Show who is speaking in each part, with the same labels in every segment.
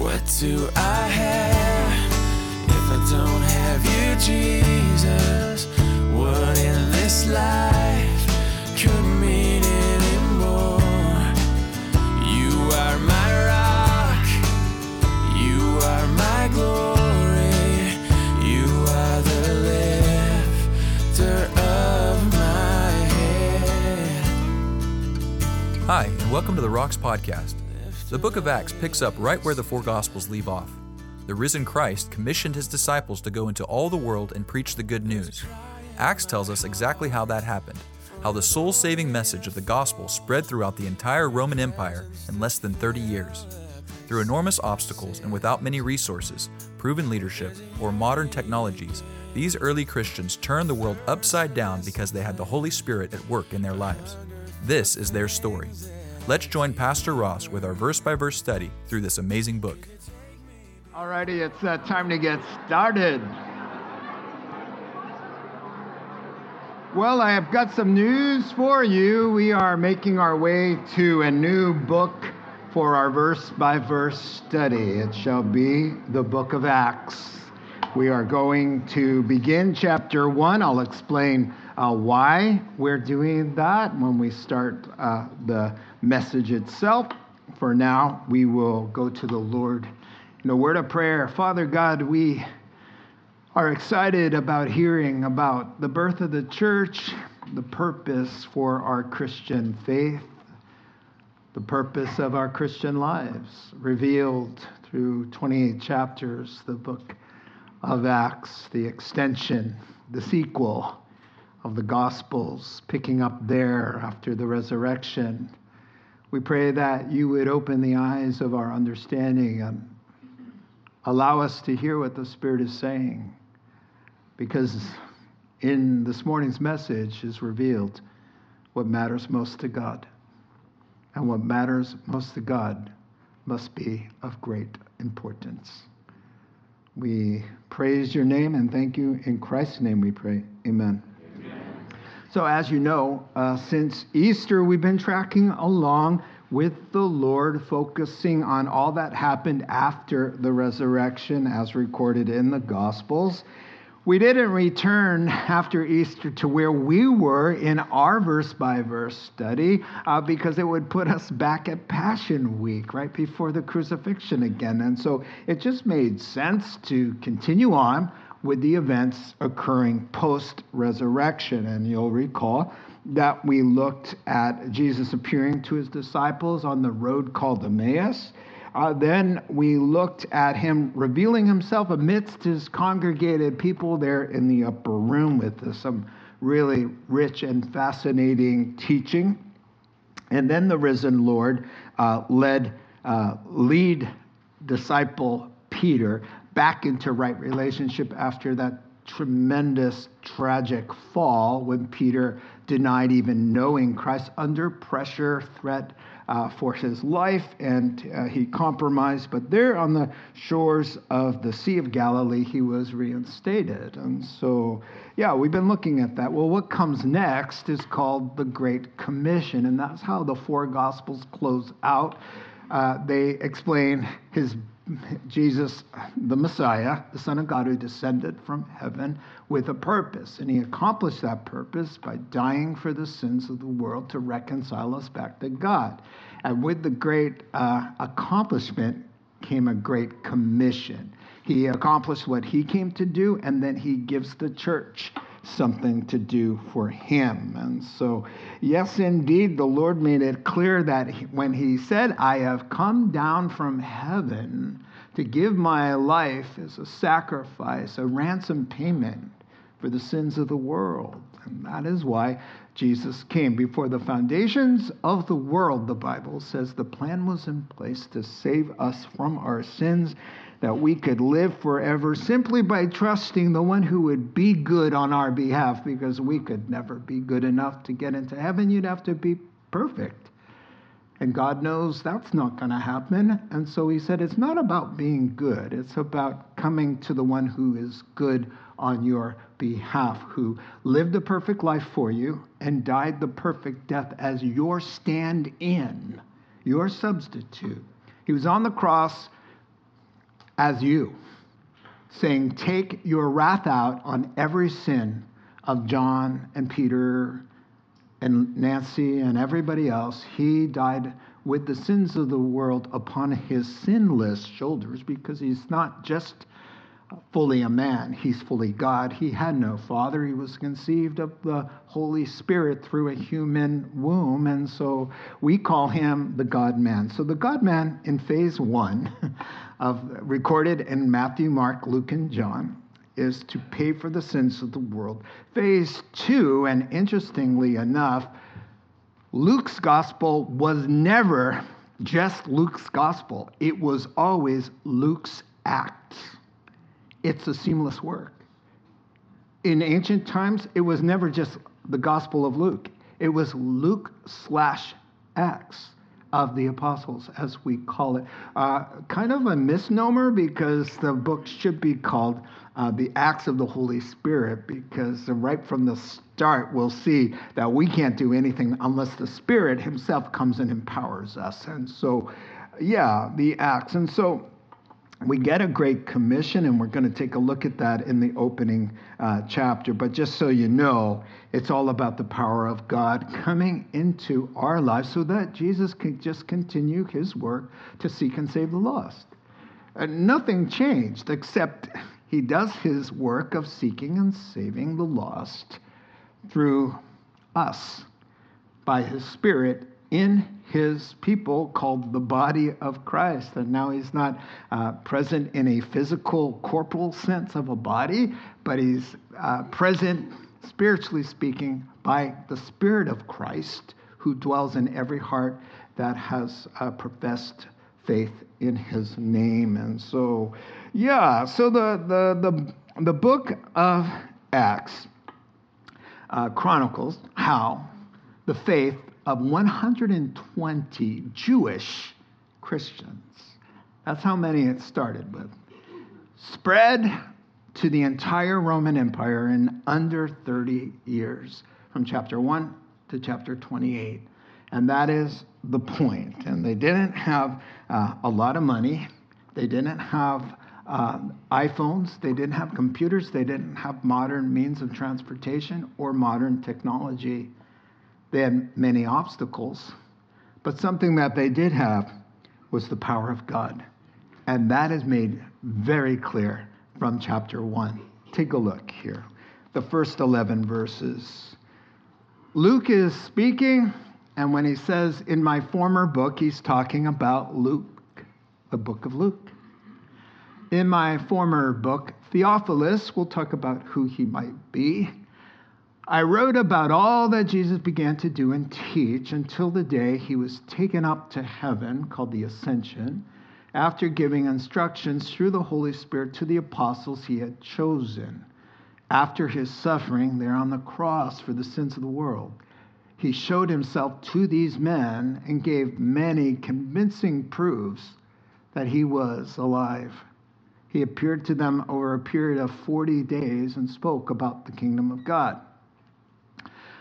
Speaker 1: What do I have if I don't have you, Jesus? What in this life could mean anymore? You are my rock, you are my glory, you are the lifter of my head.
Speaker 2: Hi, and welcome to the Rocks Podcast. The book of Acts picks up right where the four Gospels leave off. The risen Christ commissioned his disciples to go into all the world and preach the good news. Acts tells us exactly how that happened, how the soul saving message of the gospel spread throughout the entire Roman Empire in less than 30 years. Through enormous obstacles and without many resources, proven leadership, or modern technologies, these early Christians turned the world upside down because they had the Holy Spirit at work in their lives. This is their story. Let's join Pastor Ross with our verse by verse study through this amazing book.
Speaker 3: Alrighty, it's uh, time to get started. Well, I have got some news for you. We are making our way to a new book for our verse by verse study. It shall be the book of Acts. We are going to begin chapter one. I'll explain uh, why we're doing that when we start uh, the message itself. For now, we will go to the Lord in a word of prayer. Father God, we are excited about hearing about the birth of the church, the purpose for our Christian faith, the purpose of our Christian lives, revealed through 28 chapters, the book of Acts, the extension, the sequel of the Gospels, picking up there after the resurrection. We pray that you would open the eyes of our understanding and allow us to hear what the Spirit is saying. Because in this morning's message is revealed what matters most to God. And what matters most to God must be of great importance. We praise your name and thank you. In Christ's name we pray. Amen. So, as you know, uh, since Easter, we've been tracking along with the Lord, focusing on all that happened after the resurrection as recorded in the Gospels. We didn't return after Easter to where we were in our verse by verse study uh, because it would put us back at Passion Week, right before the crucifixion again. And so it just made sense to continue on with the events occurring post resurrection. And you'll recall that we looked at Jesus appearing to his disciples on the road called Emmaus. Uh, then we looked at him revealing himself amidst his congregated people there in the upper room with some really rich and fascinating teaching. And then the risen Lord uh, led uh, lead disciple Peter back into right relationship after that tremendous tragic fall when Peter denied even knowing Christ under pressure, threat uh, for his life, and uh, he compromised. But there on the shores of the Sea of Galilee, he was reinstated. And so, yeah, we've been looking at that. Well, what comes next is called the Great Commission, and that's how the four Gospels close out. Uh, they explain his Jesus, the Messiah, the Son of God, who descended from heaven with a purpose. And he accomplished that purpose by dying for the sins of the world to reconcile us back to God. And with the great uh, accomplishment came a great commission. He accomplished what he came to do, and then he gives the church something to do for him. And so, yes, indeed, the Lord made it clear that when he said, I have come down from heaven to give my life as a sacrifice, a ransom payment for the sins of the world. And that is why Jesus came. Before the foundations of the world, the Bible says the plan was in place to save us from our sins that we could live forever simply by trusting the one who would be good on our behalf because we could never be good enough to get into heaven. You'd have to be perfect. And God knows that's not going to happen. And so he said, it's not about being good, it's about coming to the one who is good on your behalf, who lived a perfect life for you and died the perfect death as your stand in, your substitute. He was on the cross as you, saying, Take your wrath out on every sin of John and Peter and Nancy and everybody else. He died with the sins of the world upon his sinless shoulders because he's not just fully a man, he's fully God. He had no father. He was conceived of the Holy Spirit through a human womb, and so we call him the God man. So the God man in phase one of recorded in Matthew, Mark, Luke, and John is to pay for the sins of the world. Phase two, and interestingly enough, Luke's gospel was never just Luke's gospel, it was always Luke's Acts. It's a seamless work. In ancient times, it was never just the gospel of Luke, it was Luke slash Acts of the apostles, as we call it. Uh, kind of a misnomer because the book should be called uh, the Acts of the Holy Spirit, because right from the start, we'll see that we can't do anything unless the Spirit Himself comes and empowers us. And so, yeah, the Acts. And so, we get a great commission, and we're going to take a look at that in the opening uh, chapter. But just so you know, it's all about the power of God coming into our lives so that Jesus can just continue his work to seek and save the lost. Uh, nothing changed except he does his work of seeking and saving the lost through us by his Spirit in his people called the body of Christ. And now he's not uh, present in a physical, corporal sense of a body, but he's uh, present, spiritually speaking, by the Spirit of Christ who dwells in every heart that has uh, professed faith in his name. And so, yeah, so the, the, the, the book of Acts uh, chronicles how the faith of 120 Jewish Christians. That's how many it started with. Spread to the entire Roman Empire in under 30 years, from chapter 1 to chapter 28. And that is the point. And they didn't have uh, a lot of money, they didn't have uh, iPhones, they didn't have computers, they didn't have modern means of transportation or modern technology. They had many obstacles, but something that they did have was the power of God. And that is made very clear from chapter 1. Take a look here. The first 11 verses. Luke is speaking, and when he says, In my former book, he's talking about Luke, the book of Luke. In my former book, Theophilus, we'll talk about who he might be. I wrote about all that Jesus began to do and teach until the day he was taken up to heaven, called the Ascension, after giving instructions through the Holy Spirit to the apostles he had chosen. After his suffering there on the cross for the sins of the world, he showed himself to these men and gave many convincing proofs that he was alive. He appeared to them over a period of 40 days and spoke about the kingdom of God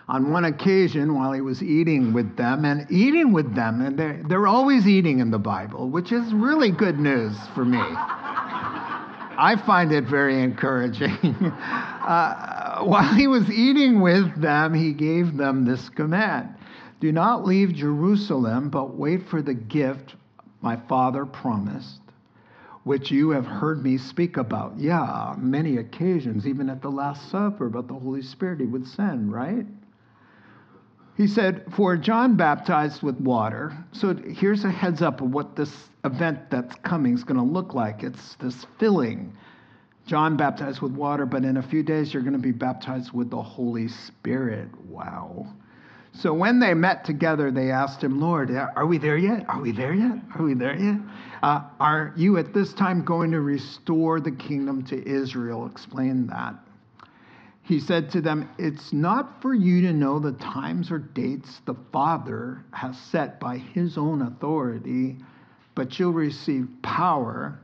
Speaker 3: on one occasion while he was eating with them and eating with them and they're, they're always eating in the bible which is really good news for me. I find it very encouraging. Uh, while he was eating with them he gave them this command. Do not leave jerusalem but wait for the gift my father promised which you have heard me speak about. Yeah many occasions even at the last supper about the holy spirit he would send right he said, For John baptized with water. So here's a heads up of what this event that's coming is going to look like. It's this filling. John baptized with water, but in a few days you're going to be baptized with the Holy Spirit. Wow. So when they met together, they asked him, Lord, are we there yet? Are we there yet? Are we there yet? Uh, are you at this time going to restore the kingdom to Israel? Explain that he said to them, It's not for you to know the times or dates the Father has set by his own authority, but you'll receive power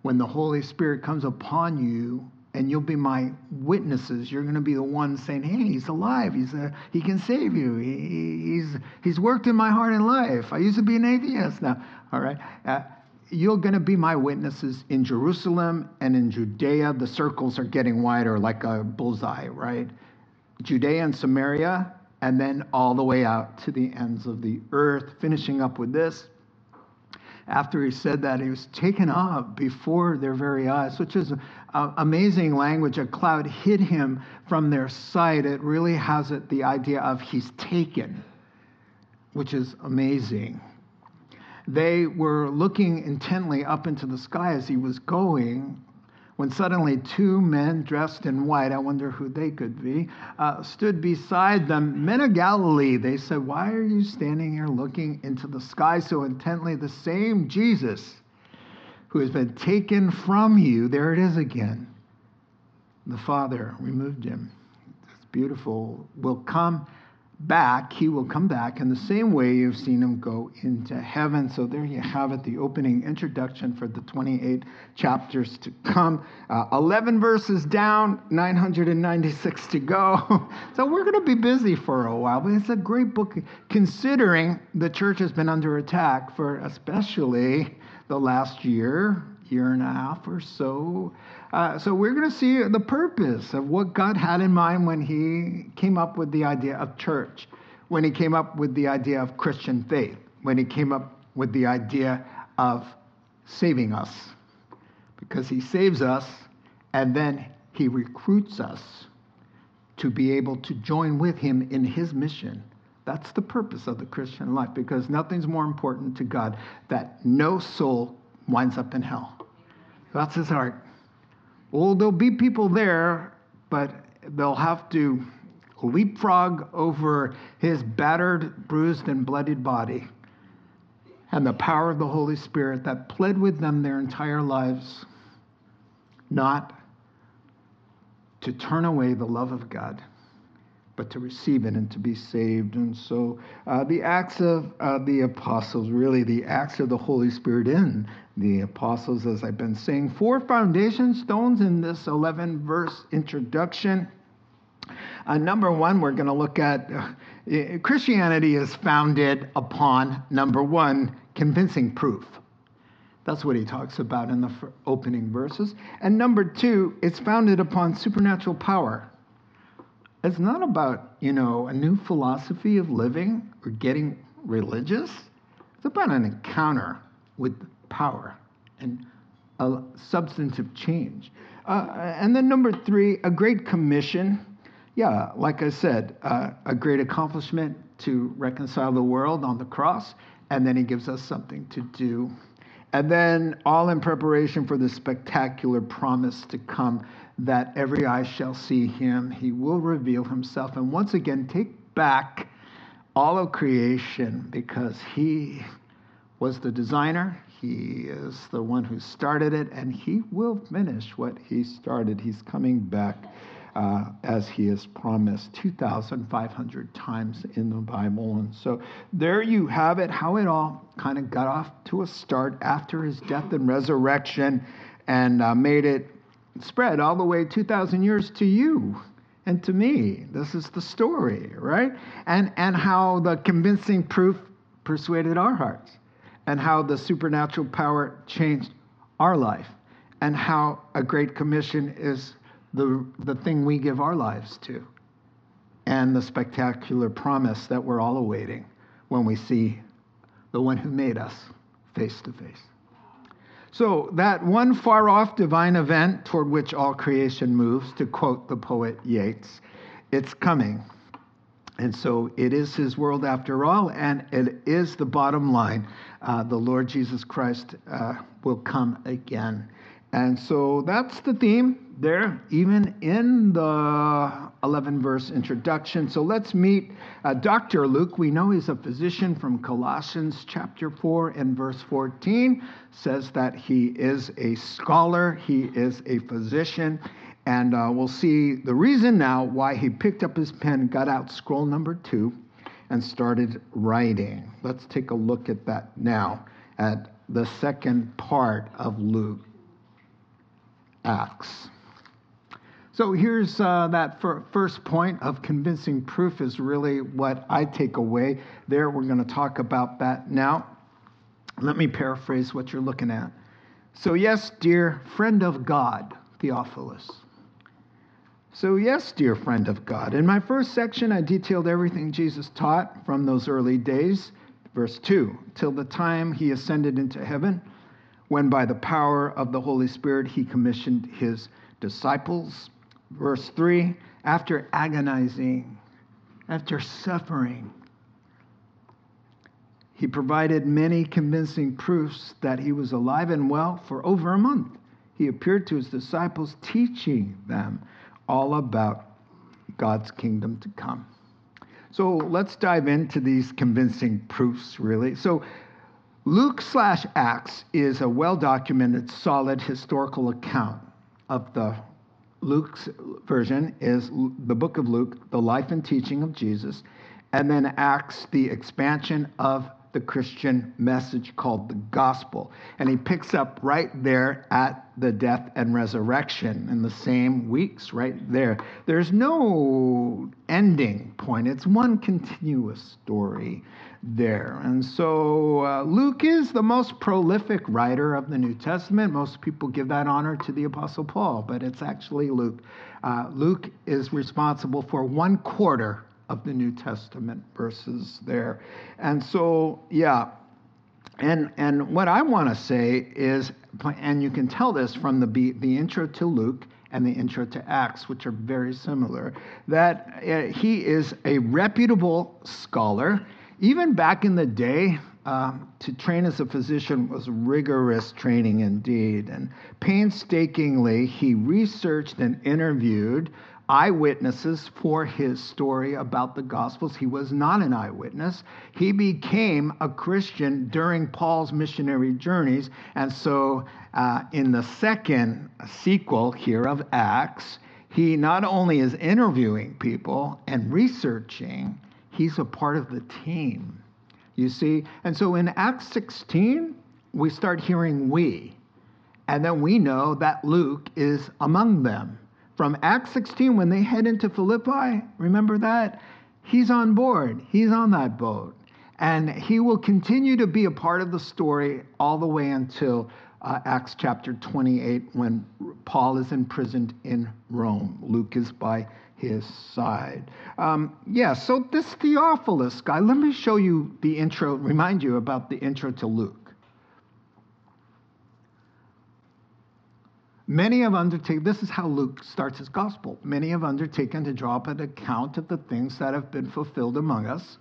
Speaker 3: when the Holy Spirit comes upon you, and you'll be my witnesses. You're going to be the one saying, Hey, he's alive. He's a, he can save you. He, he's, he's worked in my heart and life. I used to be an atheist now. All right. Uh, You're going to be my witnesses in Jerusalem and in Judea. The circles are getting wider like a bullseye, right? Judea and Samaria, and then all the way out to the ends of the earth. Finishing up with this. After he said that, he was taken up before their very eyes, which is amazing language. A cloud hid him from their sight. It really has it the idea of he's taken, which is amazing. They were looking intently up into the sky as he was going when suddenly two men dressed in white, I wonder who they could be, uh, stood beside them. Men of Galilee, they said, Why are you standing here looking into the sky so intently? The same Jesus who has been taken from you, there it is again. The Father removed him. It's beautiful. Will come back, he will come back in the same way you've seen him go into heaven. So there you have it, the opening introduction for the 28 chapters to come. Uh, 11 verses down, 996 to go. so we're going to be busy for a while, but it's a great book considering the church has been under attack for especially the last year, year and a half or so. Uh, so we're going to see the purpose of what God had in mind when He came up with the idea of church, when He came up with the idea of Christian faith, when He came up with the idea of saving us. Because He saves us and then He recruits us to be able to join with Him in His mission. That's the purpose of the Christian life because nothing's more important to God that no soul winds up in hell. That's his heart. Well, there'll be people there, but they'll have to leapfrog over his battered, bruised, and bloodied body and the power of the Holy Spirit that pled with them their entire lives, not to turn away the love of God, but to receive it and to be saved. And so uh, the Acts of uh, the Apostles, really the Acts of the Holy Spirit in the apostles, as I've been saying. Four foundation stones in this 11 verse introduction. Uh, number one, we're going to look at uh, Christianity is founded upon, number one, convincing proof. That's what he talks about in the opening verses. And number two, it's founded upon supernatural power. It's not about, you know, a new philosophy of living or getting religious. It's about an encounter with power and a substantive change. Uh, and then number three, a great commission. Yeah, like I said, uh, a great accomplishment to reconcile the world on the cross, and then he gives us something to do. And then all in preparation for the spectacular promise to come that every eye shall see him. He will reveal himself and once again take back all of creation because he was the designer, he is the one who started it, and he will finish what he started. He's coming back uh, as he has promised 2,500 times in the Bible. And so there you have it, how it all kind of got off to a start after his death and resurrection and uh, made it spread all the way 2,000 years to you and to me. This is the story, right? And, and how the convincing proof persuaded our hearts and how the supernatural power changed our life, and how a great commission is the, the thing we give our lives to, and the spectacular promise that we're all awaiting when we see the one who made us face to face. So, that one far off divine event toward which all creation moves, to quote the poet Yeats, it's coming. And so it is his world after all, and it is the bottom line. Uh, the Lord Jesus Christ uh, will come again. And so that's the theme there, even in the 11 verse introduction. So let's meet uh, Dr. Luke. We know he's a physician from Colossians chapter 4 and verse 14, says that he is a scholar, he is a physician. And uh, we'll see the reason now why he picked up his pen, got out scroll number two, and started writing. Let's take a look at that now, at the second part of Luke Acts. So here's uh, that first point of convincing proof, is really what I take away there. We're going to talk about that now. Let me paraphrase what you're looking at. So, yes, dear friend of God, Theophilus. So, yes, dear friend of God. In my first section, I detailed everything Jesus taught from those early days, verse 2, till the time he ascended into heaven, when by the power of the Holy Spirit he commissioned his disciples. Verse 3, after agonizing, after suffering, he provided many convincing proofs that he was alive and well for over a month. He appeared to his disciples, teaching them all about God's kingdom to come. So let's dive into these convincing proofs, really. So, Luke slash Acts is a well documented, solid historical account of the Luke's version is the book of Luke, the life and teaching of Jesus, and then Acts, the expansion of the Christian message called the gospel. And he picks up right there at the death and resurrection in the same weeks, right there. There's no ending point, it's one continuous story there. And so uh, Luke is the most prolific writer of the New Testament. Most people give that honor to the Apostle Paul, but it's actually Luke. Uh, Luke is responsible for one quarter of the New Testament verses there. And so, yeah. And, and what I want to say is, and you can tell this from the, the intro to Luke and the intro to Acts, which are very similar, that uh, he is a reputable scholar. Even back in the day, um, to train as a physician was rigorous training indeed. And painstakingly, he researched and interviewed eyewitnesses for his story about the Gospels. He was not an eyewitness. He became a Christian during Paul's missionary journeys. And so, uh, in the second sequel here of Acts, he not only is interviewing people and researching, he's a part of the team. You see? And so in Acts 16, we start hearing we. And then we know that Luke is among them from Acts 16 when they head into Philippi. Remember that? He's on board, he's on that boat. And he will continue to be a part of the story all the way until uh, Acts chapter 28 when Paul is imprisoned in Rome. Luke is by his side. Um, yeah, so this Theophilus guy, let me show you the intro, remind you about the intro to Luke. Many have undertaken, this is how Luke starts his gospel. Many have undertaken to draw up an account of the things that have been fulfilled among us,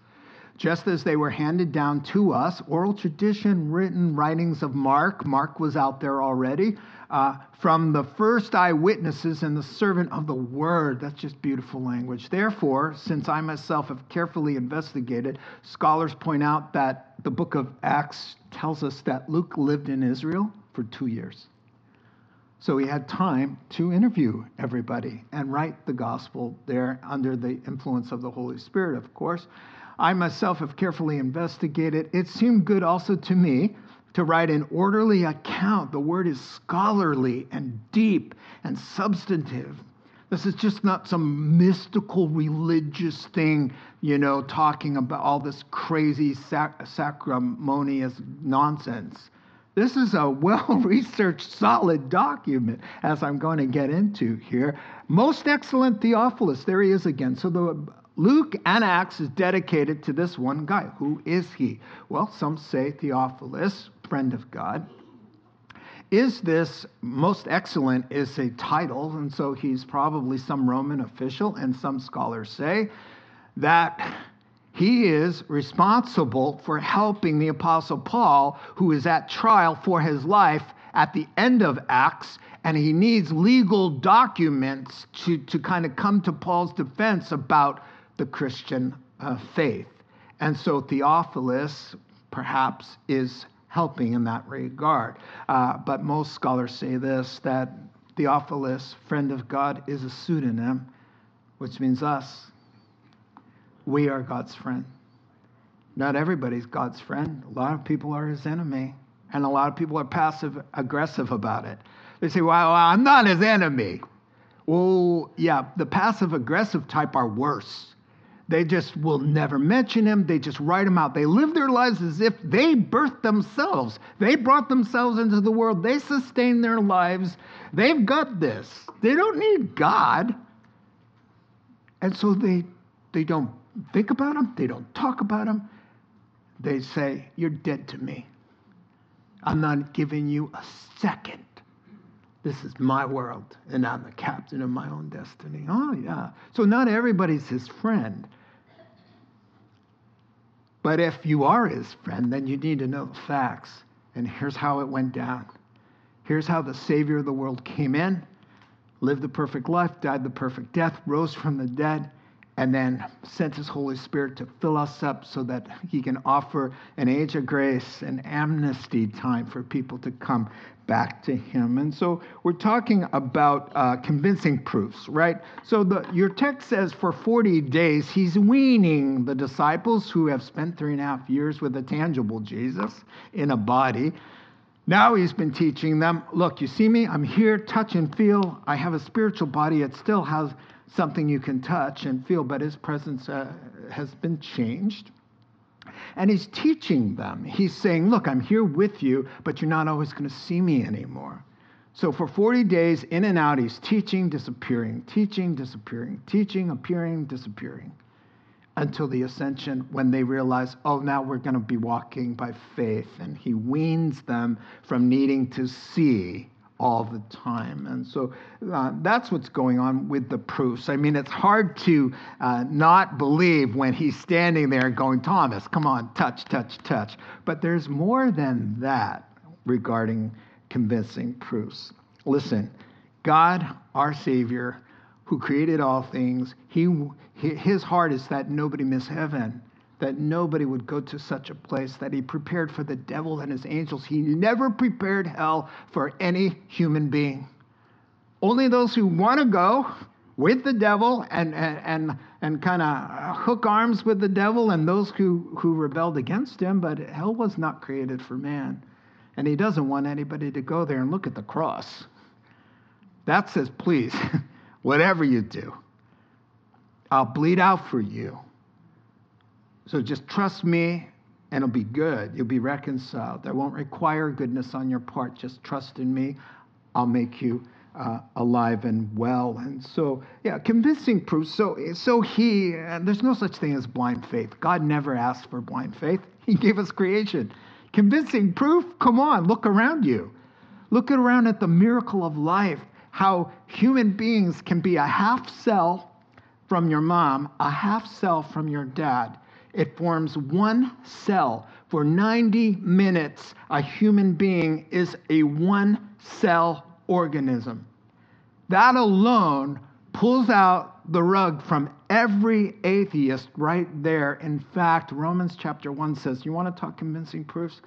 Speaker 3: just as they were handed down to us. Oral tradition, written writings of Mark, Mark was out there already, uh, from the first eyewitnesses and the servant of the word. That's just beautiful language. Therefore, since I myself have carefully investigated, scholars point out that the book of Acts tells us that Luke lived in Israel for two years. So he had time to interview everybody and write the gospel there under the influence of the Holy Spirit, of course. I myself have carefully investigated. It seemed good also to me to write an orderly account. The word is scholarly and deep and substantive. This is just not some mystical religious thing, you know, talking about all this crazy sac- sacrimonious nonsense. This is a well researched, solid document, as I'm going to get into here. Most excellent Theophilus, there he is again. So the Luke and Acts is dedicated to this one guy. Who is he? Well, some say Theophilus, friend of God. Is this most excellent is a title, and so he's probably some Roman official, and some scholars say that he is responsible for helping the Apostle Paul, who is at trial for his life at the end of Acts, and he needs legal documents to, to kind of come to Paul's defense about the Christian uh, faith. And so Theophilus perhaps is helping in that regard. Uh, but most scholars say this that Theophilus, friend of God, is a pseudonym, which means us we are God's friend. Not everybody's God's friend. A lot of people are his enemy, and a lot of people are passive aggressive about it. They say, well, I'm not his enemy. Well, yeah, the passive aggressive type are worse. They just will never mention him. They just write him out. They live their lives as if they birthed themselves. They brought themselves into the world. They sustain their lives. They've got this. They don't need God. And so they, they don't think about him. They don't talk about him. They say, You're dead to me. I'm not giving you a second. This is my world, and I'm the captain of my own destiny. Oh, yeah. So, not everybody's his friend. But if you are his friend, then you need to know the facts. And here's how it went down. Here's how the Savior of the world came in, lived the perfect life, died the perfect death, rose from the dead, and then sent his Holy Spirit to fill us up so that he can offer an age of grace, an amnesty time for people to come back to him. And so we're talking about uh, convincing proofs, right? So the, your text says for 40 days, he's weaning the disciples who have spent three and a half years with a tangible Jesus in a body. Now he's been teaching them look, you see me? I'm here, touch and feel. I have a spiritual body. It still has something you can touch and feel, but his presence uh, has been changed. And he's teaching them. He's saying, Look, I'm here with you, but you're not always going to see me anymore. So for 40 days, in and out, he's teaching, disappearing, teaching, disappearing, teaching, appearing, disappearing, until the ascension when they realize, oh, now we're going to be walking by faith. And he weans them from needing to see all the time. And so uh, that's what's going on with the proofs. I mean, it's hard to uh, not believe when he's standing there going, Thomas, come on, touch, touch, touch. But there's more than that regarding convincing proofs. Listen, God, our Savior, who created all things, he, his heart is that nobody miss heaven that nobody would go to such a place, that he prepared for the devil and his angels. He never prepared hell for any human being. Only those who want to go with the devil and, and, and, and kind of hook arms with the devil and those who, who rebelled against him, but hell was not created for man. And he doesn't want anybody to go there and look at the cross. That says, please, whatever you do, I'll bleed out for you. So just trust me and it'll be good. You'll be reconciled. I won't require goodness on your part. Just trust in me. I'll make you uh, alive and well. And so, yeah, convincing proof. So, so he, uh, there's no such thing as blind faith. God never asked for blind faith, He gave us creation. Convincing proof? Come on, look around you. Look around at the miracle of life, how human beings can be a half cell from your mom, a half cell from your dad it forms one cell. For 90 minutes, a human being is a one cell organism. That alone pulls out the rug from every atheist right there. In fact, Romans chapter 1 says, You want to talk convincing proofs?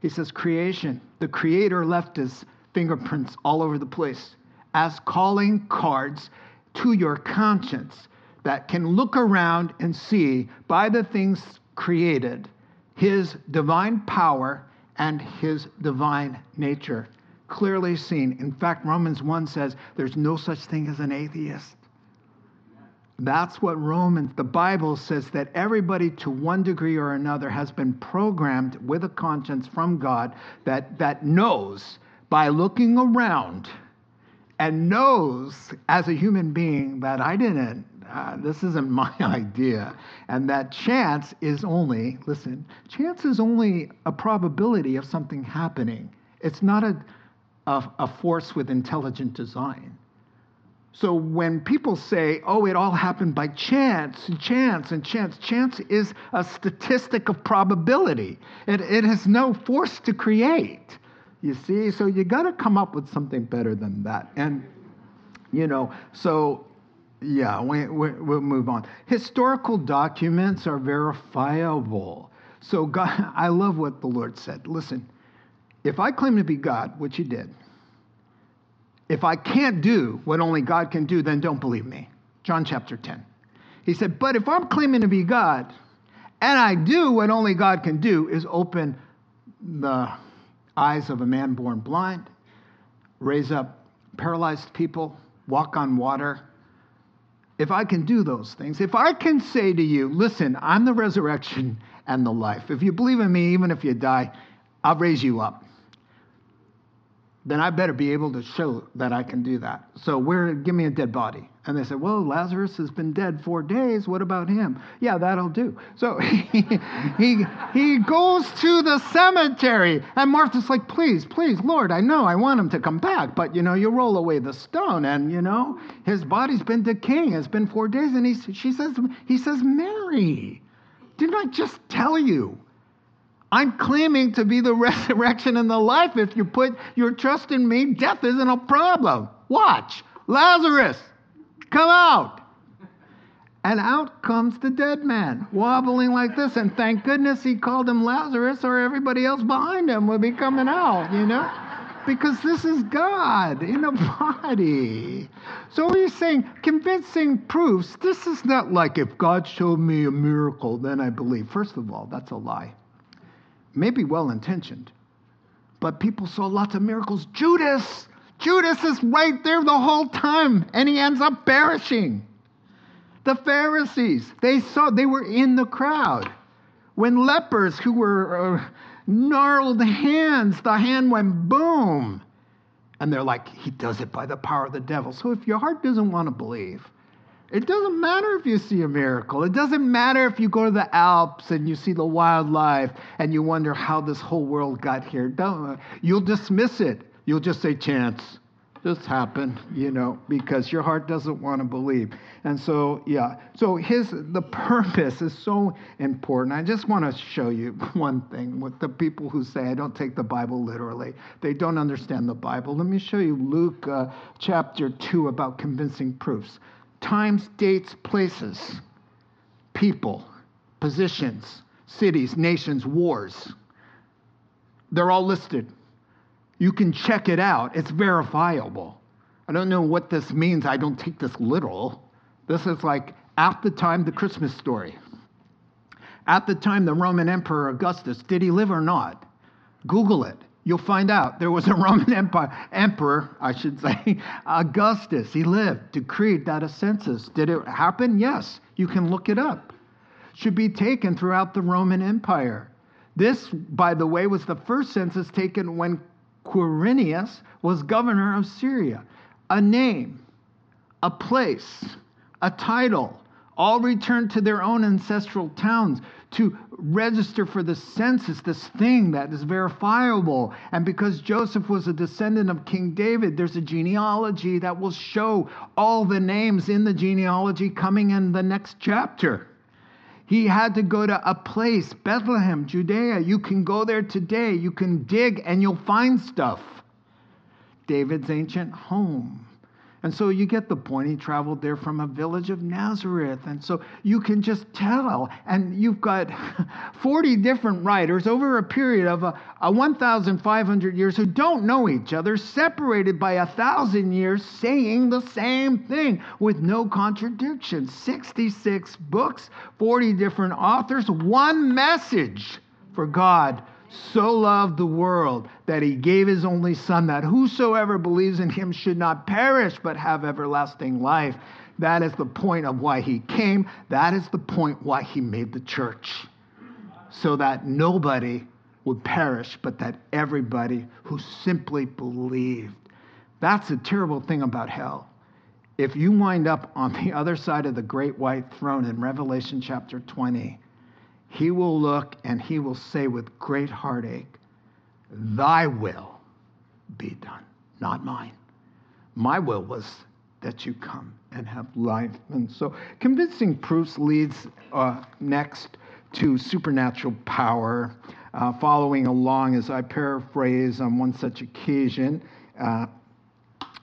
Speaker 3: He says, Creation. The Creator left his fingerprints all over the place as calling cards to your conscience that can look around and see by the things created his divine power and his divine nature clearly seen. In fact, Romans 1 says there's no such thing as an atheist. That's what Romans, the Bible says that everybody to one degree or another has been programmed with a conscience from God that, that knows by looking around and knows as a human being that I didn't uh, this isn't my idea. And that chance is only, listen, chance is only a probability of something happening. It's not a, a, a force with intelligent design. So when people say, oh, it all happened by chance and chance and chance, chance is a statistic of probability. It, it has no force to create. You see? So you got to come up with something better than that. And, you know, so yeah, we, we, we'll move on. Historical documents are verifiable. So God, I love what the Lord said. Listen, if I claim to be God, which He did, if I can't do what only God can do, then don't believe me. John chapter 10. He said, but if I'm claiming to be God and I do what only God can do, is open the eyes of a man born blind, raise up paralyzed people, walk on water, if I can do those things, if I can say to you, listen, I'm the resurrection and the life. If you believe in me, even if you die, I'll raise you up. Then I better be able to show that I can do that. So where give me a dead body. And they said, Well, Lazarus has been dead four days. What about him? Yeah, that'll do. So he, he, he goes to the cemetery. And Martha's like, Please, please, Lord, I know I want him to come back. But, you know, you roll away the stone. And, you know, his body's been decaying. It's been four days. And he, she says, he says, Mary, didn't I just tell you? I'm claiming to be the resurrection and the life. If you put your trust in me, death isn't a problem. Watch. Lazarus, come out. And out comes the dead man, wobbling like this. And thank goodness he called him Lazarus, or everybody else behind him would be coming out, you know? Because this is God in a body. So he's saying convincing proofs. This is not like if God showed me a miracle, then I believe. First of all, that's a lie maybe well intentioned, but people saw lots of miracles. Judas, Judas is right there the whole time, and he ends up perishing. The Pharisees, they saw, they were in the crowd. When lepers who were uh, gnarled hands, the hand went boom. And they're like, he does it by the power of the devil. So if your heart doesn't want to believe, it doesn't matter if you see a miracle. It doesn't matter if you go to the Alps and you see the wildlife and you wonder how this whole world got here. Don't, you'll dismiss it. You'll just say, chance. Just happened, you know, because your heart doesn't want to believe. And so, yeah. So his the purpose is so important. I just want to show you one thing with the people who say I don't take the Bible literally. They don't understand the Bible. Let me show you Luke uh, chapter 2 about convincing proofs times, dates, places, people, positions, cities, nations, wars. They're all listed. You can check it out, it's verifiable. I don't know what this means. I don't take this literal. This is like at the time the Christmas story. At the time the Roman Emperor Augustus, did he live or not? Google it. You'll find out there was a Roman Empire, emperor, I should say, Augustus. He lived, decreed that a census. Did it happen? Yes. You can look it up. Should be taken throughout the Roman Empire. This, by the way, was the first census taken when Quirinius was governor of Syria. A name, a place, a title, all returned to their own ancestral towns to register for the census this thing that is verifiable. And because Joseph was a descendant of King David, there's a genealogy that will show all the names in the genealogy coming in the next chapter. He had to go to a place, Bethlehem, Judea. You can go there today. You can dig and you'll find stuff. David's ancient home. And so you get the point. He traveled there from a village of Nazareth. And so you can just tell. And you've got 40 different writers over a period of a, a 1,500 years who don't know each other, separated by a thousand years, saying the same thing with no contradiction. 66 books, 40 different authors, one message for God so loved the world that he gave his only son that whosoever believes in him should not perish but have everlasting life. That is the point of why he came. That is the point why he made the church. So that nobody would perish but that everybody who simply believed. That's a terrible thing about hell. If you wind up on the other side of the great white throne in revelation chapter 20 he will look and he will say with great heartache, Thy will be done, not mine. My will was that you come and have life. And so, convincing proofs leads uh, next to supernatural power. Uh, following along, as I paraphrase on one such occasion, uh,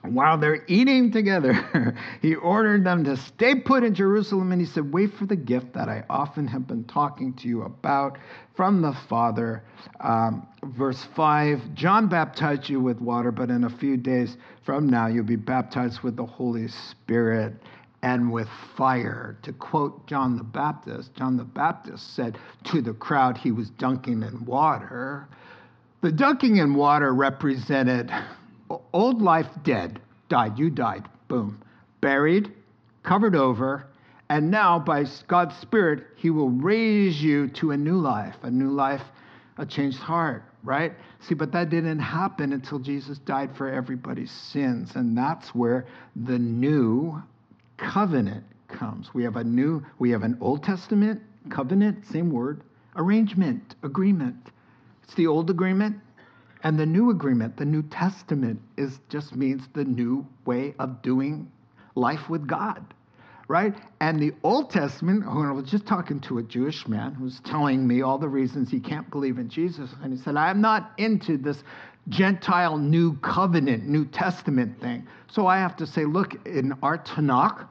Speaker 3: while they're eating together, he ordered them to stay put in Jerusalem and he said, Wait for the gift that I often have been talking to you about from the Father. Um, verse 5 John baptized you with water, but in a few days from now you'll be baptized with the Holy Spirit and with fire. To quote John the Baptist, John the Baptist said to the crowd he was dunking in water. The dunking in water represented old life dead, died, you died, boom. Buried, covered over, and now by God's Spirit, He will raise you to a new life, a new life, a changed heart, right? See, but that didn't happen until Jesus died for everybody's sins, and that's where the new covenant comes. We have a new, we have an Old Testament covenant, same word, arrangement, agreement. It's the old agreement and the new agreement, the New Testament, is just means the new way of doing life with God, right? And the Old Testament, when I was just talking to a Jewish man who's telling me all the reasons he can't believe in Jesus, and he said, I'm not into this Gentile New Covenant, New Testament thing. So I have to say, look, in our Tanakh,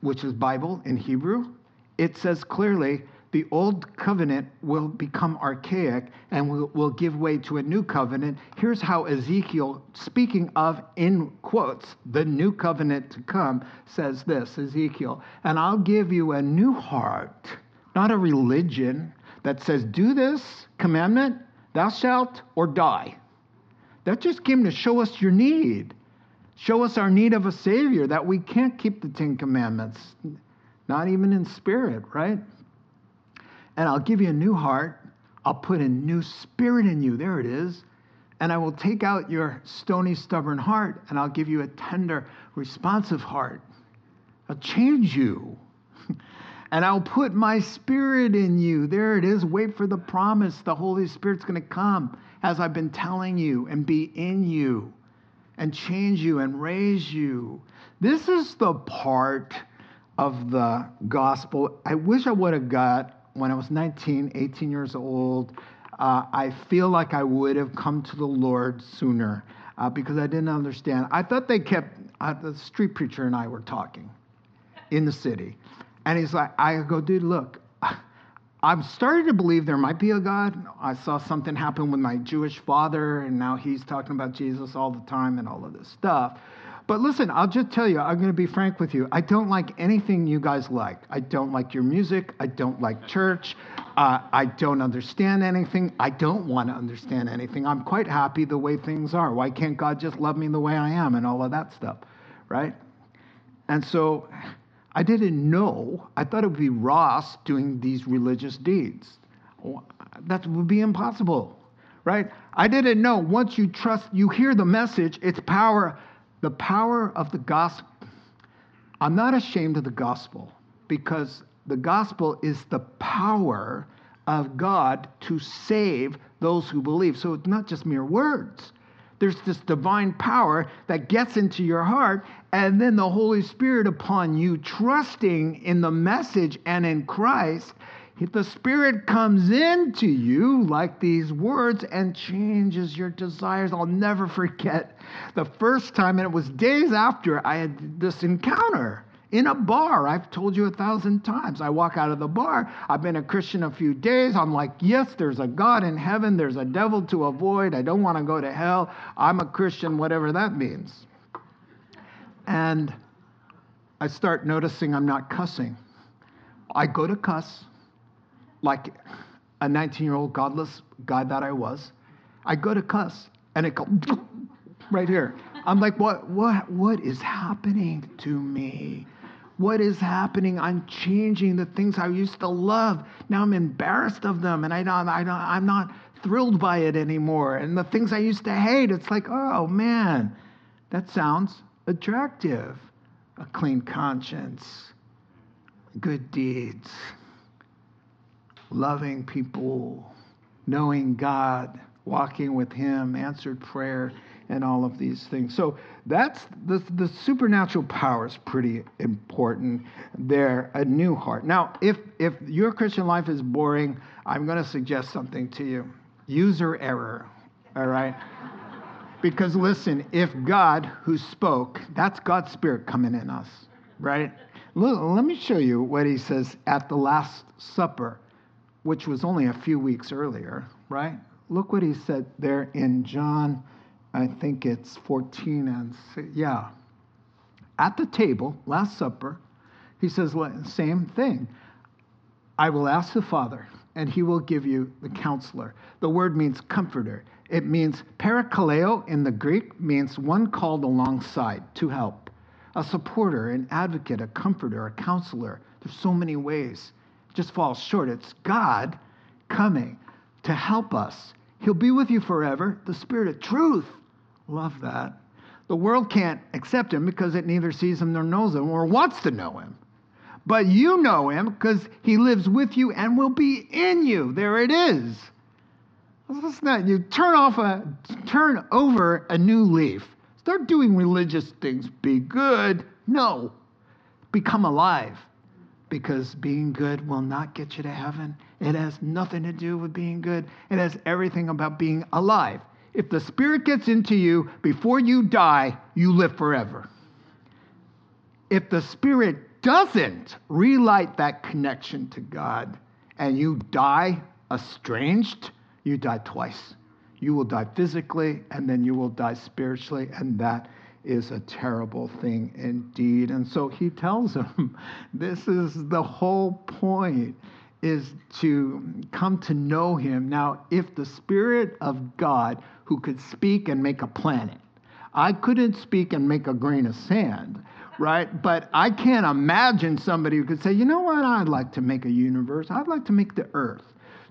Speaker 3: which is Bible in Hebrew, it says clearly the old covenant will become archaic and will, will give way to a new covenant. Here's how Ezekiel, speaking of, in quotes, the new covenant to come, says this Ezekiel, and I'll give you a new heart, not a religion that says, do this commandment, thou shalt, or die. That just came to show us your need, show us our need of a Savior, that we can't keep the Ten Commandments, not even in spirit, right? And I'll give you a new heart. I'll put a new spirit in you. There it is. And I will take out your stony, stubborn heart, and I'll give you a tender, responsive heart. I'll change you. and I'll put my spirit in you. There it is. Wait for the promise. The Holy Spirit's going to come, as I've been telling you, and be in you, and change you, and raise you. This is the part of the gospel. I wish I would have got when I was 19, 18 years old, uh, I feel like I would have come to the Lord sooner uh, because I didn't understand. I thought they kept, uh, the street preacher and I were talking in the city. And he's like, I go, dude, look, I'm starting to believe there might be a God. I saw something happen with my Jewish father, and now he's talking about Jesus all the time and all of this stuff. But listen, I'll just tell you, I'm going to be frank with you. I don't like anything you guys like. I don't like your music. I don't like church. Uh, I don't understand anything. I don't want to understand anything. I'm quite happy the way things are. Why can't God just love me the way I am and all of that stuff, right? And so I didn't know. I thought it would be Ross doing these religious deeds. That would be impossible, right? I didn't know. Once you trust, you hear the message, its power the power of the gospel. I'm not ashamed of the gospel because the gospel is the power of God to save those who believe. So it's not just mere words. There's this divine power that gets into your heart, and then the Holy Spirit, upon you trusting in the message and in Christ, the Spirit comes into you like these words and changes your desires. I'll never forget the first time, and it was days after I had this encounter in a bar. I've told you a thousand times. I walk out of the bar. I've been a Christian a few days. I'm like, yes, there's a God in heaven. There's a devil to avoid. I don't want to go to hell. I'm a Christian, whatever that means. And I start noticing I'm not cussing. I go to cuss like a 19 year old godless guy that I was. I go to cuss and it goes right here. I'm like, what, what, what is happening to me? What is happening? I'm changing the things I used to love. Now I'm embarrassed of them, and I don't, I don't, I'm not thrilled by it anymore. And the things I used to hate, it's like, oh man, that sounds attractive. A clean conscience, good deeds, loving people, knowing God, walking with Him, answered prayer, and all of these things. So that's the, the supernatural power is pretty important there, a new heart. Now, if, if your Christian life is boring, I'm going to suggest something to you user error, all right? because listen, if God who spoke, that's God's Spirit coming in us, right? Let me show you what he says at the Last Supper which was only a few weeks earlier, right? Look what he said there in John, I think it's 14 and yeah. At the table, Last Supper, he says, same thing. I will ask the Father, and he will give you the counselor. The word means comforter. It means parakaleo in the Greek, means one called alongside to help, a supporter, an advocate, a comforter, a counselor. There's so many ways. Just falls short. It's God coming to help us. He'll be with you forever. The Spirit of truth. Love that. The world can't accept him because it neither sees him nor knows him or wants to know him. But you know him because he lives with you and will be in you. There it is. It's not, you turn off a turn over a new leaf. Start doing religious things. Be good. No. Become alive. Because being good will not get you to heaven. It has nothing to do with being good. It has everything about being alive. If the Spirit gets into you before you die, you live forever. If the Spirit doesn't relight that connection to God and you die estranged, you die twice. You will die physically and then you will die spiritually, and that is a terrible thing indeed. And so he tells him, this is the whole point is to come to know him. Now, if the Spirit of God, who could speak and make a planet, I couldn't speak and make a grain of sand, right? But I can't imagine somebody who could say, you know what, I'd like to make a universe, I'd like to make the earth.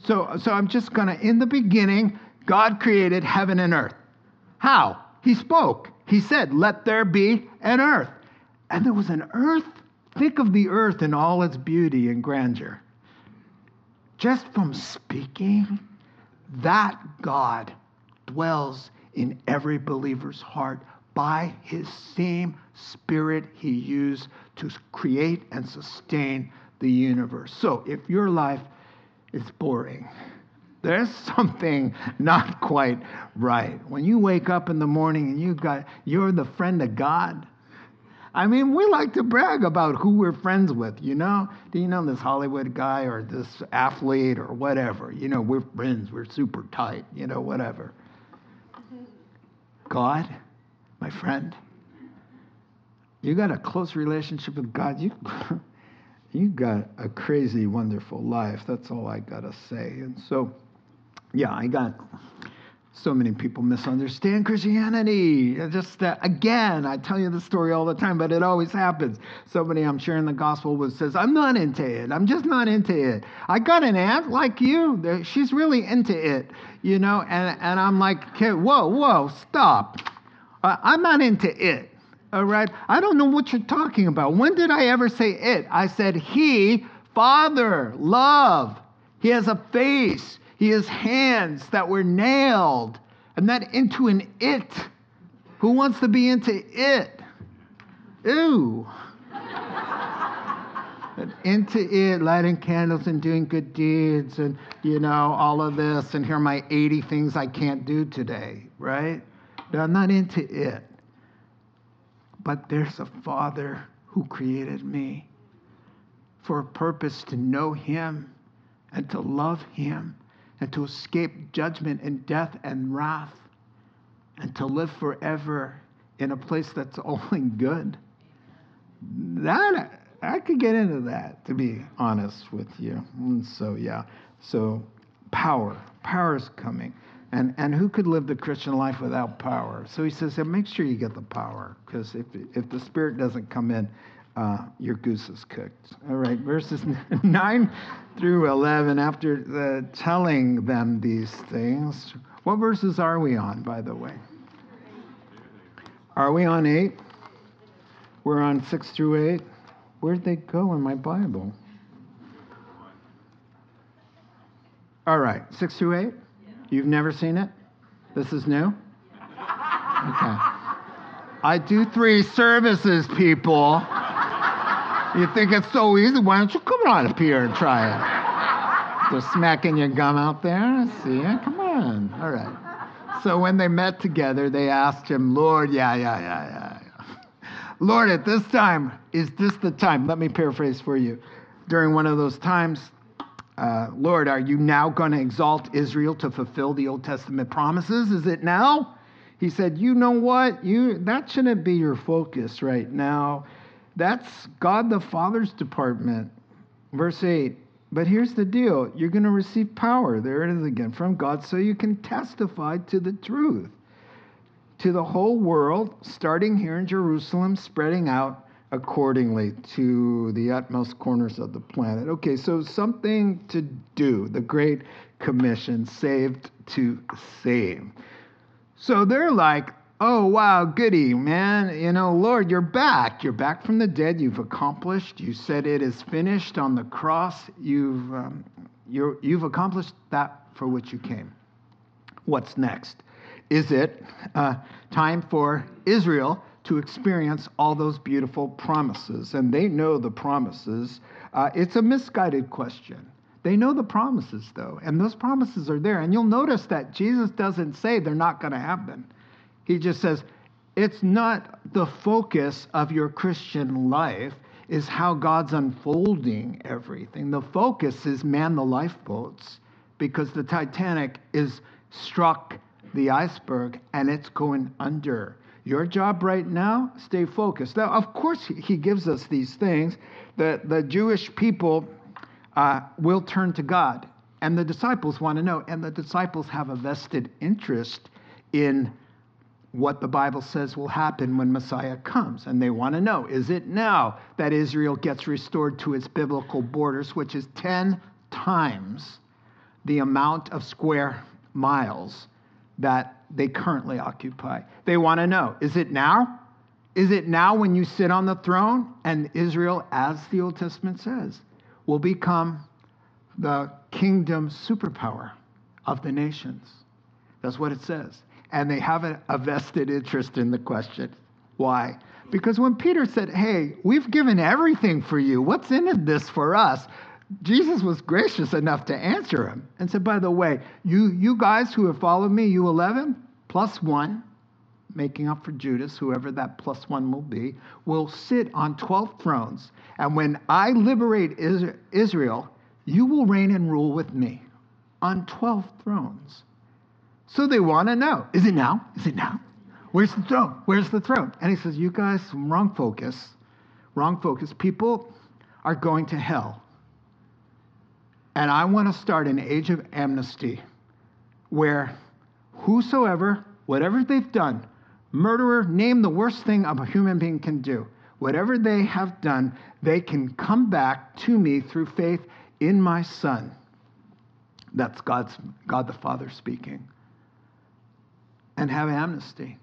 Speaker 3: So, so I'm just to, in the beginning, God created heaven and earth. How? He spoke. He said, let there be an earth. And there was an earth. Think of the earth in all its beauty and grandeur just from speaking, that God dwells in every believer's heart by his same spirit he used to create and sustain the universe. So if your life is boring, there's something not quite right. When you wake up in the morning and you've got you're the friend of God, I mean, we like to brag about who we're friends with, you know? Do you know this Hollywood guy or this athlete or whatever? You know, we're friends, we're super tight, you know, whatever. God, my friend, you got a close relationship with God. You, you got a crazy, wonderful life. That's all I got to say. And so, yeah, I got so many people misunderstand Christianity. Just that, again, I tell you the story all the time, but it always happens. Somebody I'm sharing the gospel with says, I'm not into it. I'm just not into it. I got an aunt like you. She's really into it, you know? And, and I'm like, okay, whoa, whoa, stop. Uh, I'm not into it. All right? I don't know what you're talking about. When did I ever say it? I said, He, Father, love. He has a face. He has hands that were nailed, and that into an it. Who wants to be into it? Ooh. into it, lighting candles and doing good deeds, and you know, all of this, and here are my 80 things I can't do today, right? No, I'm not into it. But there's a Father who created me for a purpose to know Him and to love Him and to escape judgment and death and wrath and to live forever in a place that's only good. That I could get into that, to be honest with you. And so yeah, so power, power is coming, and and who could live the Christian life without power? So he says, make sure you get the power, because if if the Spirit doesn't come in, uh, your goose is cooked. All right, verses 9 through 11, after the, telling them these things, what verses are we on, by the way? Are we on 8? We're on 6 through 8. Where'd they go in my Bible? All right, 6 through 8? You've never seen it? This is new? Okay. I do three services, people. You think it's so easy? Why don't you come on up here and try it? They're smacking your gum out there. See ya? Come on. All right. So when they met together, they asked him, Lord, yeah, yeah, yeah, yeah. Lord, at this time, is this the time? Let me paraphrase for you. During one of those times, uh, Lord, are you now going to exalt Israel to fulfill the Old Testament promises? Is it now? He said, You know what? You that shouldn't be your focus right now. That's God the Father's department. Verse 8. But here's the deal you're going to receive power. There it is again from God, so you can testify to the truth. to the whole world, starting here in Jerusalem, spreading out accordingly to the utmost corners of the planet. Okay, so something to do, the Great Commission, saved to save. So they're like, oh, wow, goody, man. You know, Lord, you're back. You're back from the dead. You've accomplished. You said it is finished on the cross. You've, um, you you've accomplished that for which you came. What's next? Is it uh, time for Israel to experience all those beautiful promises? And they know the promises. Uh, it's a misguided question. They know the promises, though, and those promises are there. And you'll notice that Jesus doesn't say they're not going to happen. He just says, it's not the focus of your Christian life is how God's unfolding everything. The focus is man the lifeboats because the Titanic is struck the iceberg and it's going under. Your job right now, stay focused. Now, of course, he gives us these things. that the Jewish people uh, will turn to God, and the disciples want to know, and the disciples have a vested interest in what the Bible says will happen when Messiah comes. And they want to know is it now that Israel gets restored to its biblical borders, which is 10 times the amount of square miles that they currently occupy? They want to know is it now? Is it now when you sit on the throne and Israel, as the Old Testament says, will become the kingdom superpower of the nations? That's what it says and they have a, vested interest in the question. Why? Because when Peter said, Hey, we've given everything for you, what's in this for us? Jesus was gracious enough to answer him and said, By the way, you, you guys who have followed me, you 11 plus one, making up for Judas, whoever that plus one will be, will sit on 12 thrones. And when I liberate Israel, you will reign and rule with me on 12 thrones. So they want to know is it now? Is it now? Where's the throne? Where's the throne? And he says, You guys, wrong focus. Wrong focus. People are going to hell. And I want to start an age of amnesty where whosoever, whatever they've done, murderer, name the worst thing a human being can do, whatever they have done, they can come back to me through faith in my Son. That's God's, God the Father speaking and have amnesty.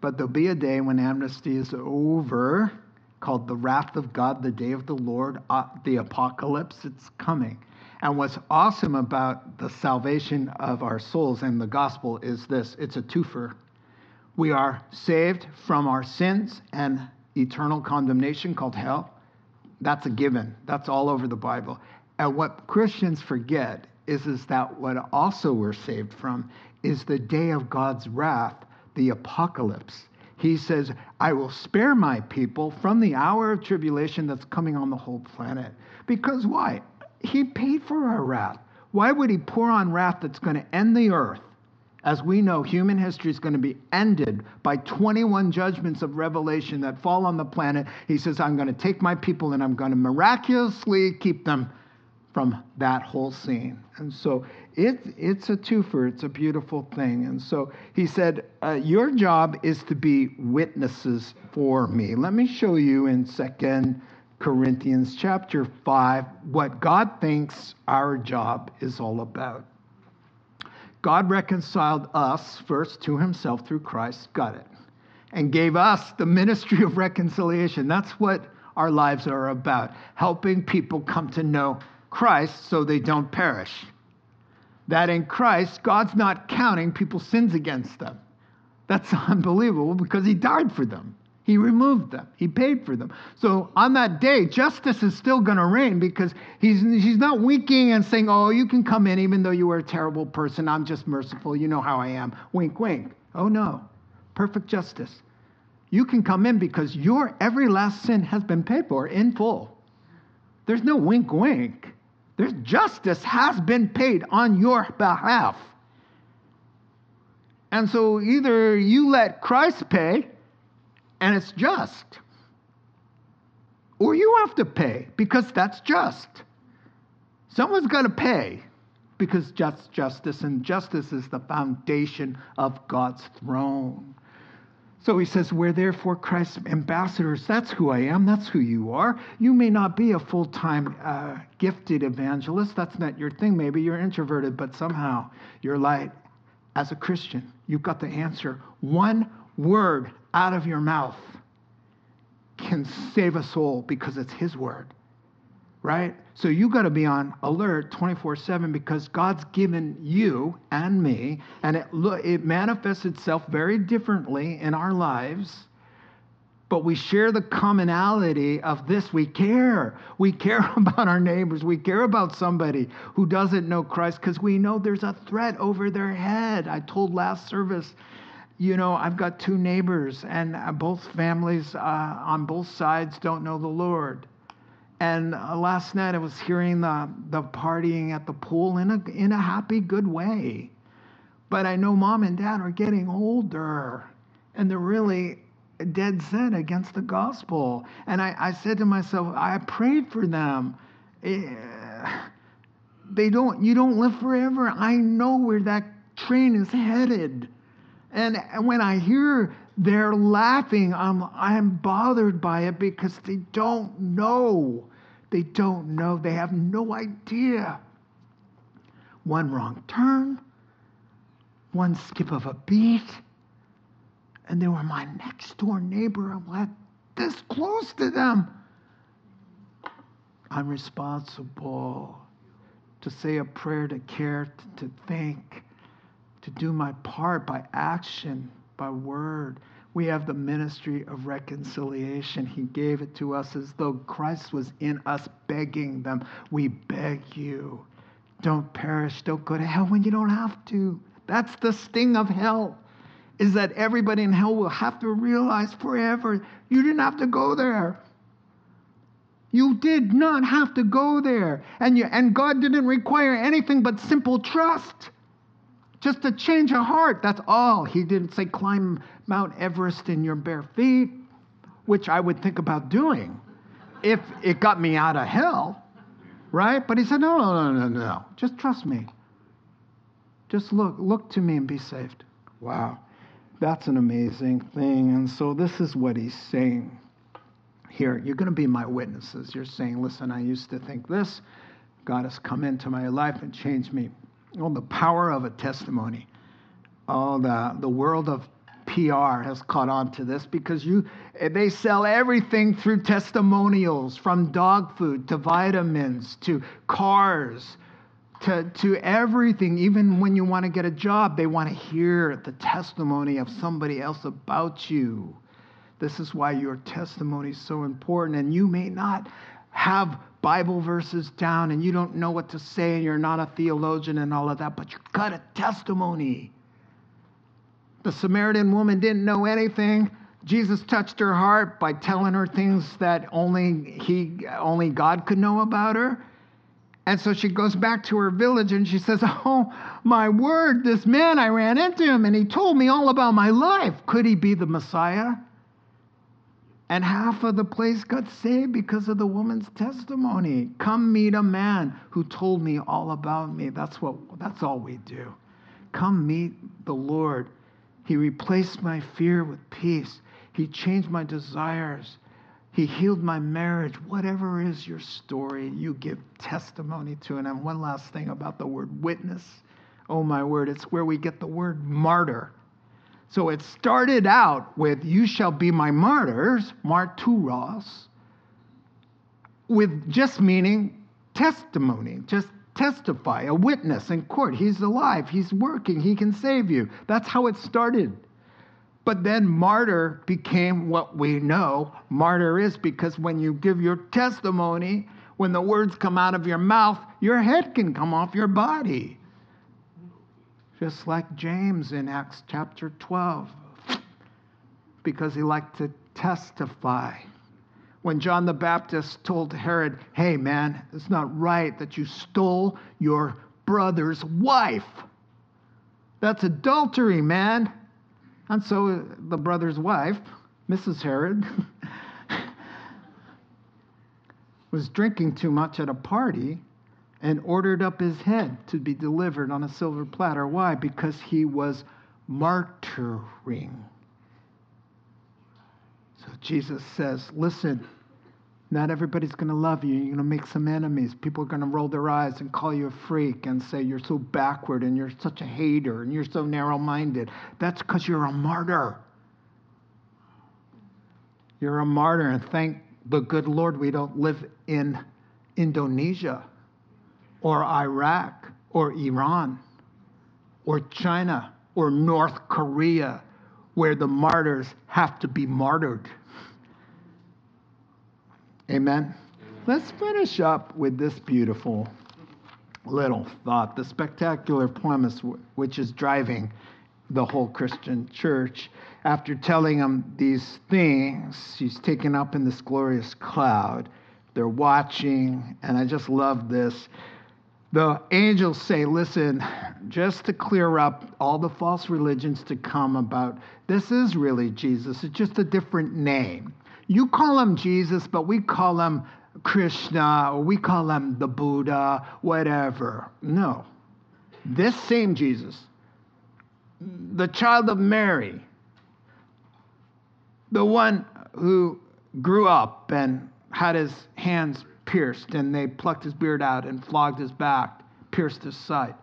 Speaker 3: But there'll be a day when amnesty is over, called the wrath of God, the day of the Lord, uh, the apocalypse. It's coming. And what's awesome about the salvation of our souls and the gospel is this it's a twofer. We are saved from our sins and eternal condemnation called hell. That's a given. That's all over the Bible. And what Christians forget is, is that what also we're saved from is the day of God's wrath, the apocalypse. He says, I will spare my people from the hour of tribulation that's coming on the whole planet. Because why? He paid for our wrath. Why would he pour on wrath that's going to end the earth? As we know, human history is going to be ended by 21 judgments of revelation that fall on the planet. He says, I'm going to take my people and I'm going to miraculously keep them from that whole scene. And so it, it's a twofer, it's a beautiful thing. And so he said, uh, Your job is to be witnesses for me. Let me show you in Second Corinthians chapter 5 what God thinks our job is all about. God reconciled us first to himself through Christ, got it, and gave us the ministry of reconciliation. That's what our lives are about, helping people come to know Christ so they don't perish. That in Christ, God's not counting people's sins against them. That's unbelievable because He died for them. He removed them. He paid for them. So on that day, justice is still going to reign because he's, he's not winking and saying, Oh, you can come in even though you were a terrible person. I'm just merciful. You know how I am. Wink, wink. Oh, no. Perfect justice. You can come in because your every last sin has been paid for in full. There's no wink, wink. There's justice has been paid on your behalf. And so either you let Christ pay and it's just, or you have to pay because that's just. Someone's got to pay because just justice and justice is the foundation of God's throne. So he says, We're therefore Christ's ambassadors. That's who I am. That's who you are. You may not be a full time uh, gifted evangelist. That's not your thing. Maybe you're introverted, but somehow you're light. As a Christian, you've got the answer. One word out of your mouth can save a soul because it's his word right? So you got to be on alert 24/7 because God's given you and me and it it manifests itself very differently in our lives. But we share the commonality of this. We care. We care about our neighbors. We care about somebody who doesn't know Christ because we know there's a threat over their head. I told last service, you know, I've got two neighbors, and both families uh, on both sides don't know the Lord. And uh, last night I was hearing the, the partying at the pool in a, in a happy, good way. But I know mom and dad are getting older and they're really dead set against the gospel. And I, I said to myself, I prayed for them. Eh, they don't, you don't live forever. I know where that train is headed. And when I hear they're laughing. I'm, I'm bothered by it because they don't know. They don't know. They have no idea. One wrong turn, one skip of a beat, and they were my next door neighbor. I'm like this close to them. I'm responsible to say a prayer, to care, to, to think, to do my part by action by word. We have the ministry of reconciliation. He gave it to us as though Christ was in us, begging them. We beg you, don't perish, don't go to hell when you don't have to. That's the sting of hell, is that everybody in hell will have to realize forever you didn't have to go there. You did not have to go there. And, you, and God didn't require anything but simple trust just a change of heart. That's all. He didn't say climb Mount Everest in your bare feet, which I would think about doing if it got me out of hell, right? But he said, no, no, no, no, no. Just trust me. Just look, look to me and be saved. Wow. That's an amazing thing. And so this is what he's saying here. You're going to be my witnesses. You're saying, listen, I used to think this. God has come into my life and changed me. Oh, the power of a testimony. Oh, the, the world of PR has caught on to this because you eh, they sell everything through testimonials from dog food to vitamins to cars to, to everything. Even when you want to get a job, they want to hear the testimony of somebody else about you. This is why your testimony is so important. And you may not have Bible verses down and you don't know what to say and you're not a theologian and all of that, but you've got a testimony. The Samaritan woman didn't know anything. Jesus touched her heart by telling her things that only he only God could know about her. And so she goes back to her village and she says, Oh, my word, this man, I ran into him and he told me all about my life. Could he be the Messiah? And half of the place got saved because of the woman's testimony. Come meet a man who told me all about me. That's what that's all we do. Come meet the Lord. He replaced my fear with peace. He changed my desires. He healed my marriage. Whatever is your story, you give testimony to. And one last thing about the word witness. Oh my word, it's where we get the word martyr. So it started out with, You shall be my martyrs, marturos, with just meaning testimony, just testify, a witness in court. He's alive, he's working, he can save you. That's how it started. But then martyr became what we know martyr is because when you give your testimony, when the words come out of your mouth, your head can come off your body just like James in Acts chapter 12, because he liked to testify. When John the Baptist told Herod, hey man, it's not right that you stole your brother's wife. That's adultery, man. And so the brother's wife, Mrs. Herod, was drinking too much at a party and ordered up his head to be delivered on a silver platter. Why? Because he was martyring. So Jesus says, Listen, not everybody's going to love you. You're going to make some enemies. People are going to roll their eyes and call you a freak and say you're so backward and you're such a hater and you're so narrow minded. That's because you're a martyr. You're a martyr, and thank the good Lord we don't live in Indonesia or Iraq or Iran or China or North Korea where the martyrs have to be martyred. Amen. Let's finish up with this beautiful little thought, the spectacular premise which is driving the whole Christian church. After telling them these things, she's taken up in this glorious cloud. They're watching, and I just love this. The angels say, Listen, just to clear up all the false religions to come about, this is really Jesus. It's just a different name. You call him Jesus, but we call him Krishna, or we call him the Buddha, whatever. No. This same Jesus, the child of Mary, the one who grew up and had his hands pierced, and they plucked his beard out and flogged his back, pierced his side.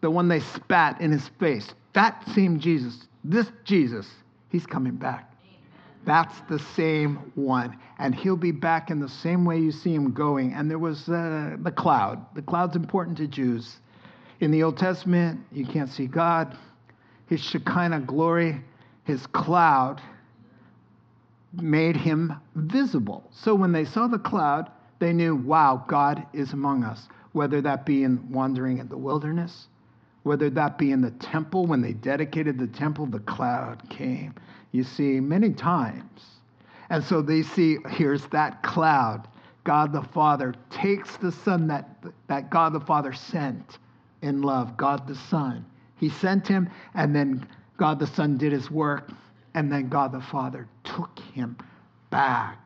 Speaker 3: The one they spat in his face. That same Jesus, this Jesus, he's coming back. That's the same one. And he'll be back in the same way you see him going. And there was uh, the cloud. The cloud's important to Jews. In the Old Testament, you can't see God. His Shekinah glory, his cloud, made him visible. So when they saw the cloud, they knew, wow, God is among us. Whether that be in wandering in the wilderness, whether that be in the temple, when they dedicated the temple, the cloud came you see, many times. And so they see here's that cloud. God the Father takes the Son that, that God the Father sent in love, God the Son. He sent him, and then God the Son did his work, and then God the Father took him back.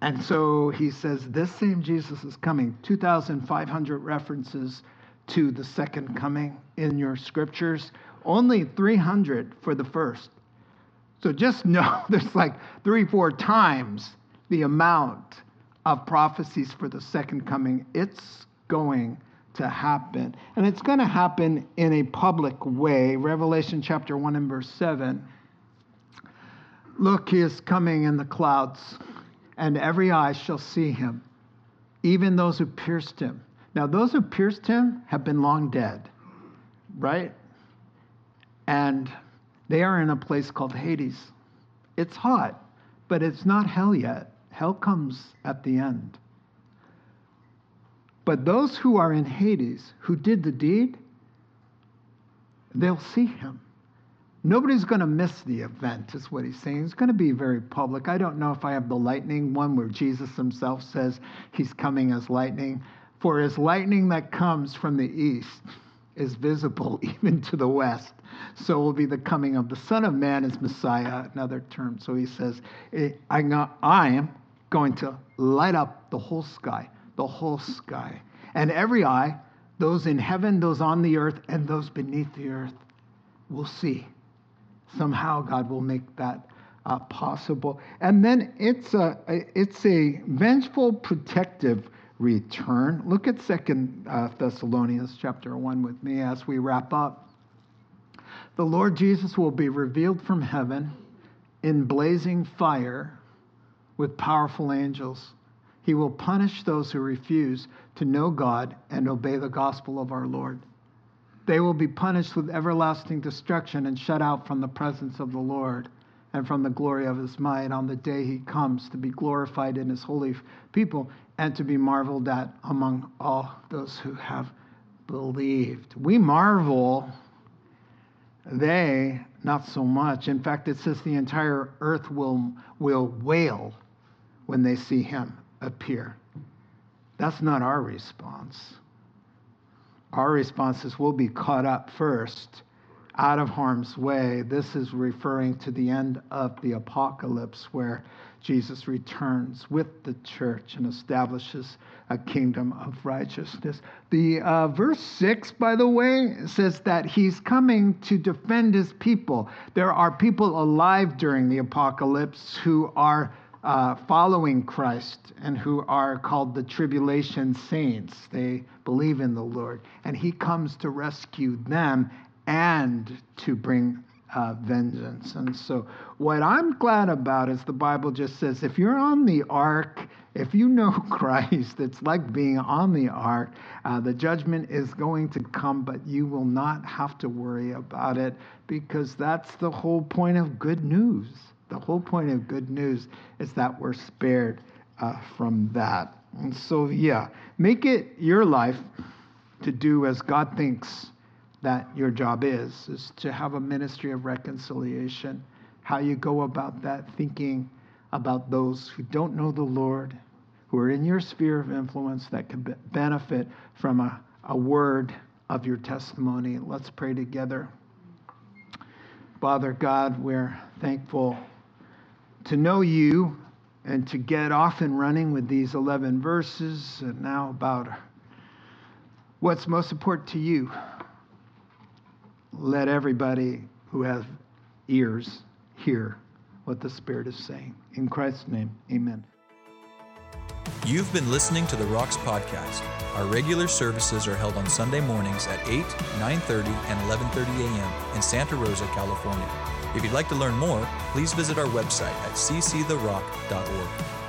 Speaker 3: And so he says, This same Jesus is coming. 2,500 references to the second coming in your scriptures, only 300 for the first. So just know there's like three, four times the amount of prophecies for the second coming. It's going to happen. And it's going to happen in a public way. Revelation chapter 1 and verse 7. Look, he is coming in the clouds, and every eye shall see him, even those who pierced him. Now, those who pierced him have been long dead, right? And they are in a place called Hades. It's hot, but it's not hell yet. Hell comes at the end. But those who are in Hades, who did the deed, they'll see him. Nobody's going to miss the event, is what he's saying. It's going to be very public. I don't know if I have the lightning one where Jesus himself says he's coming as lightning. For as lightning that comes from the east is visible even to the west so will be the coming of the Son of Man as Messiah, another term. So he says, eh, I am going to light up the whole sky, the whole sky. And every eye, those in heaven, those on the earth, and those beneath the earth, will see. Somehow God will make that uh, possible. And then it's a, it's a vengeful, protective return. Look at Second uh, Thessalonians chapter 1 with me as we wrap up. The Lord Jesus will be revealed from heaven in blazing fire with powerful angels. He will punish those who refuse to know God and obey the gospel of our Lord. They will be punished with everlasting destruction and shut out from the presence of the Lord and from the glory of his might on the day he comes to be glorified in his holy people and to be marveled at among all those who have believed. We marvel they, not so much. In fact, it says the entire earth will, will wail when they see him appear. That's not our response. Our responses we'll be caught up first out of harm's way. This is referring to the end of the apocalypse where Jesus returns with the church and establishes a kingdom of righteousness. The uh, verse 6, by the way, says that he's coming to defend his people. There are people alive during the apocalypse who are uh, following Christ and who are called the tribulation saints. They believe in the Lord. And he comes to rescue them and to bring uh, vengeance. And so, what I'm glad about is the Bible just says if you're on the ark, if you know Christ, it's like being on the ark. Uh, the judgment is going to come, but you will not have to worry about it because that's the whole point of good news. The whole point of good news is that we're spared uh, from that. And so, yeah, make it your life to do as God thinks that your job is, is to have a ministry of reconciliation. How you go about that, thinking about those who don't know the Lord, who are in your sphere of influence that can benefit from a, a word of your testimony. Let's pray together. Father God, we're thankful to know you and to get off and running with these 11 verses and now about what's most important to you let everybody who has ears hear what the Spirit is saying. In Christ's name, amen.
Speaker 2: You've been listening to the Rocks podcast. Our regular services are held on Sunday mornings at 8, 9:30, and 11:30 a.m. in Santa Rosa, California. If you'd like to learn more, please visit our website at cctherock.org.